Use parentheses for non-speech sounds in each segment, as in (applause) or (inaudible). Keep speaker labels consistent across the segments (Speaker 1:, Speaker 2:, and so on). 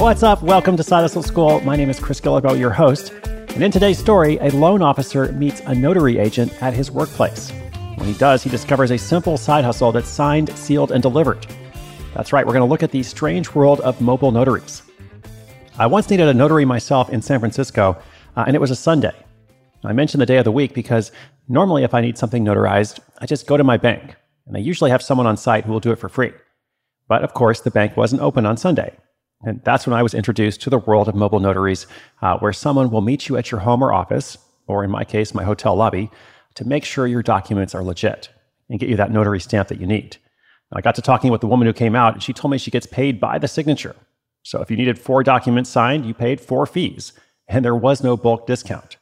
Speaker 1: What's up? Welcome to Side Hustle School. My name is Chris Guillebeau, your host. And in today's story, a loan officer meets a notary agent at his workplace. When he does, he discovers a simple side hustle that's signed, sealed, and delivered. That's right, we're going to look at the strange world of mobile notaries. I once needed a notary myself in San Francisco, uh, and it was a Sunday. I mention the day of the week because normally, if I need something notarized, I just go to my bank, and they usually have someone on site who will do it for free. But of course, the bank wasn't open on Sunday. And that's when I was introduced to the world of mobile notaries, uh, where someone will meet you at your home or office, or in my case, my hotel lobby, to make sure your documents are legit and get you that notary stamp that you need. I got to talking with the woman who came out, and she told me she gets paid by the signature. So if you needed four documents signed, you paid four fees, and there was no bulk discount.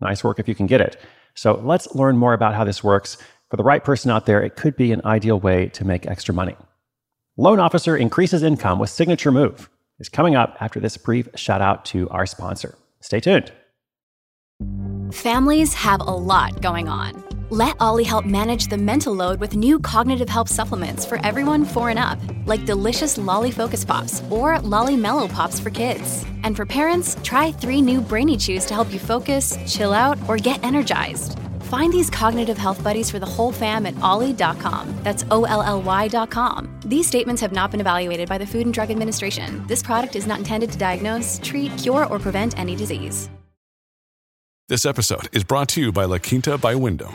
Speaker 1: Nice work if you can get it. So let's learn more about how this works. For the right person out there, it could be an ideal way to make extra money. Loan officer increases income with signature move is coming up after this brief shout out to our sponsor. Stay tuned.
Speaker 2: Families have a lot going on. Let Olly help manage the mental load with new cognitive help supplements for everyone four and up, like delicious Lolly Focus Pops or Lolly Mellow Pops for kids. And for parents, try three new Brainy Chews to help you focus, chill out, or get energized. Find these cognitive health buddies for the whole fam at olly.com. That's O L L Y.com. These statements have not been evaluated by the Food and Drug Administration. This product is not intended to diagnose, treat, cure, or prevent any disease.
Speaker 3: This episode is brought to you by La Quinta by Wyndham.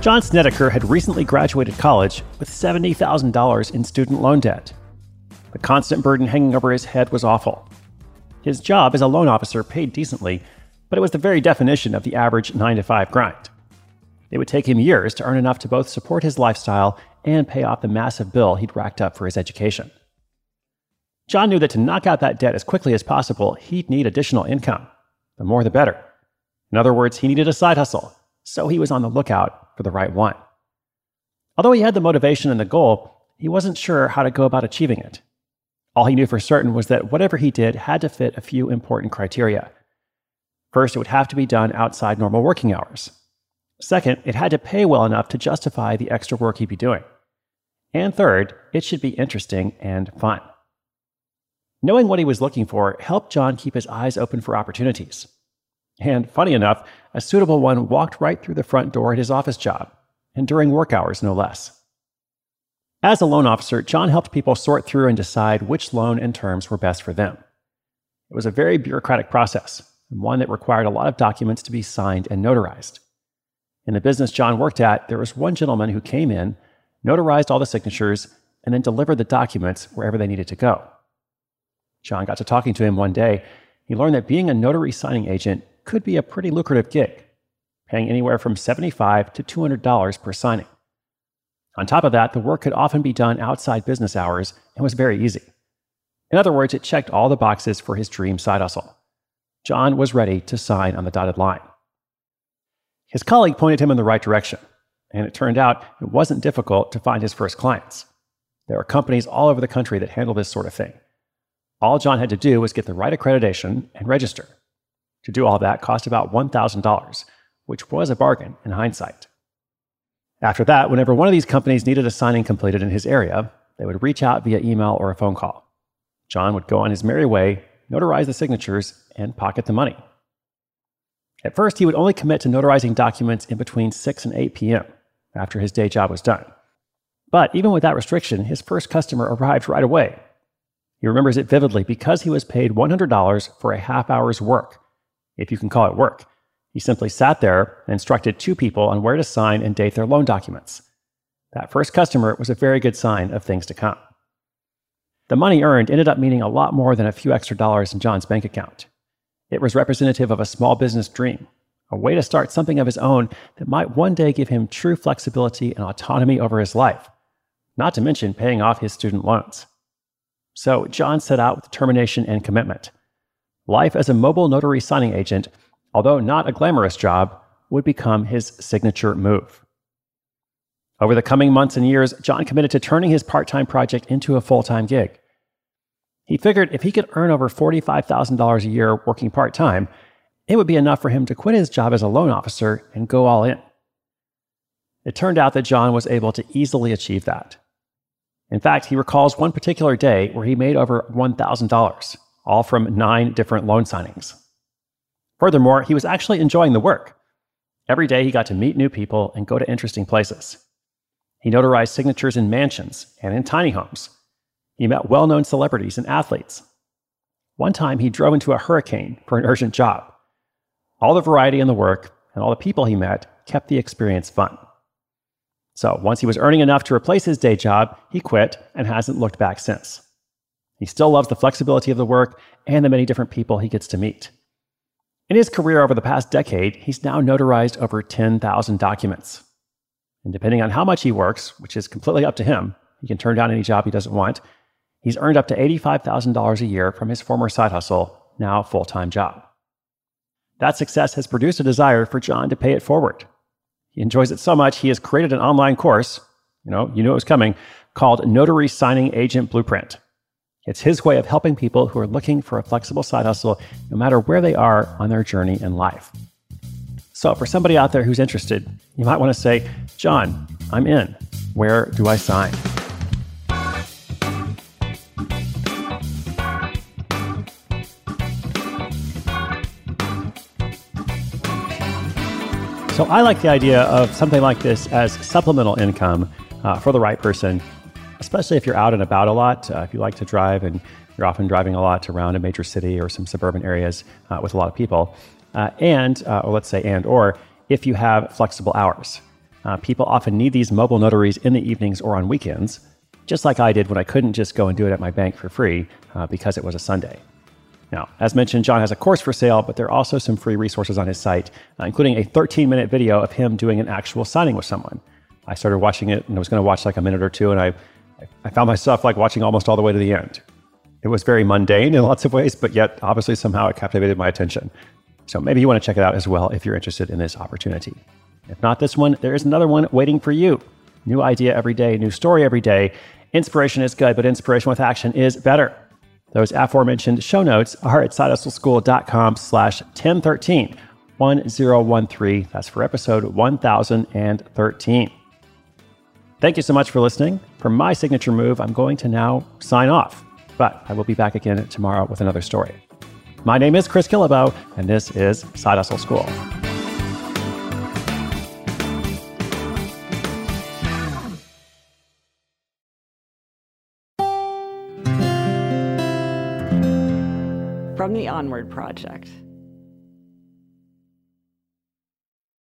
Speaker 1: John Snedeker had recently graduated college with $70,000 in student loan debt. The constant burden hanging over his head was awful. His job as a loan officer paid decently, but it was the very definition of the average 9 to 5 grind. It would take him years to earn enough to both support his lifestyle and pay off the massive bill he'd racked up for his education. John knew that to knock out that debt as quickly as possible, he'd need additional income. The more the better. In other words, he needed a side hustle, so he was on the lookout for the right one. Although he had the motivation and the goal, he wasn't sure how to go about achieving it. All he knew for certain was that whatever he did had to fit a few important criteria. First, it would have to be done outside normal working hours. Second, it had to pay well enough to justify the extra work he'd be doing. And third, it should be interesting and fun. Knowing what he was looking for helped John keep his eyes open for opportunities. And funny enough, a suitable one walked right through the front door at his office job, and during work hours, no less. As a loan officer, John helped people sort through and decide which loan and terms were best for them. It was a very bureaucratic process, and one that required a lot of documents to be signed and notarized. In the business John worked at, there was one gentleman who came in, notarized all the signatures, and then delivered the documents wherever they needed to go. John got to talking to him one day. He learned that being a notary signing agent could be a pretty lucrative gig, paying anywhere from 75 to $200 per signing. On top of that, the work could often be done outside business hours and was very easy. In other words, it checked all the boxes for his dream side hustle. John was ready to sign on the dotted line. His colleague pointed him in the right direction, and it turned out it wasn't difficult to find his first clients. There are companies all over the country that handle this sort of thing. All John had to do was get the right accreditation and register. To do all that cost about $1,000, which was a bargain in hindsight. After that, whenever one of these companies needed a signing completed in his area, they would reach out via email or a phone call. John would go on his merry way, notarize the signatures, and pocket the money. At first, he would only commit to notarizing documents in between 6 and 8 p.m. after his day job was done. But even with that restriction, his first customer arrived right away. He remembers it vividly because he was paid $100 for a half hour's work, if you can call it work. He simply sat there and instructed two people on where to sign and date their loan documents. That first customer was a very good sign of things to come. The money earned ended up meaning a lot more than a few extra dollars in John's bank account. It was representative of a small business dream, a way to start something of his own that might one day give him true flexibility and autonomy over his life, not to mention paying off his student loans. So John set out with determination and commitment. Life as a mobile notary signing agent, although not a glamorous job, would become his signature move. Over the coming months and years, John committed to turning his part time project into a full time gig. He figured if he could earn over $45,000 a year working part time, it would be enough for him to quit his job as a loan officer and go all in. It turned out that John was able to easily achieve that. In fact, he recalls one particular day where he made over $1,000, all from nine different loan signings. Furthermore, he was actually enjoying the work. Every day he got to meet new people and go to interesting places. He notarized signatures in mansions and in tiny homes he met well known celebrities and athletes. One time, he drove into a hurricane for an urgent job. All the variety in the work and all the people he met kept the experience fun. So, once he was earning enough to replace his day job, he quit and hasn't looked back since. He still loves the flexibility of the work and the many different people he gets to meet. In his career over the past decade, he's now notarized over 10,000 documents. And depending on how much he works, which is completely up to him, he can turn down any job he doesn't want, He's earned up to $85,000 a year from his former side hustle, now full time job. That success has produced a desire for John to pay it forward. He enjoys it so much, he has created an online course, you know, you knew it was coming, called Notary Signing Agent Blueprint. It's his way of helping people who are looking for a flexible side hustle, no matter where they are on their journey in life. So, for somebody out there who's interested, you might want to say, John, I'm in. Where do I sign? So I like the idea of something like this as supplemental income uh, for the right person, especially if you're out and about a lot. Uh, if you like to drive and you're often driving a lot around a major city or some suburban areas uh, with a lot of people, uh, and uh, or let's say and or if you have flexible hours. Uh, people often need these mobile notaries in the evenings or on weekends, just like I did when I couldn't just go and do it at my bank for free because it was a Sunday. Now, as mentioned, John has a course for sale, but there are also some free resources on his site, uh, including a 13 minute video of him doing an actual signing with someone. I started watching it and I was going to watch like a minute or two, and I, I found myself like watching almost all the way to the end. It was very mundane in (laughs) lots of ways, but yet obviously somehow it captivated my attention. So maybe you want to check it out as well if you're interested in this opportunity. If not this one, there is another one waiting for you. New idea every day, new story every day. Inspiration is good, but inspiration with action is better. Those aforementioned show notes are at sidehustleschool.com slash 1013, 1013. That's for episode 1013. Thank you so much for listening. For my signature move, I'm going to now sign off, but I will be back again tomorrow with another story. My name is Chris Guillebeau, and this is Side Hustle School.
Speaker 4: from the Onward Project.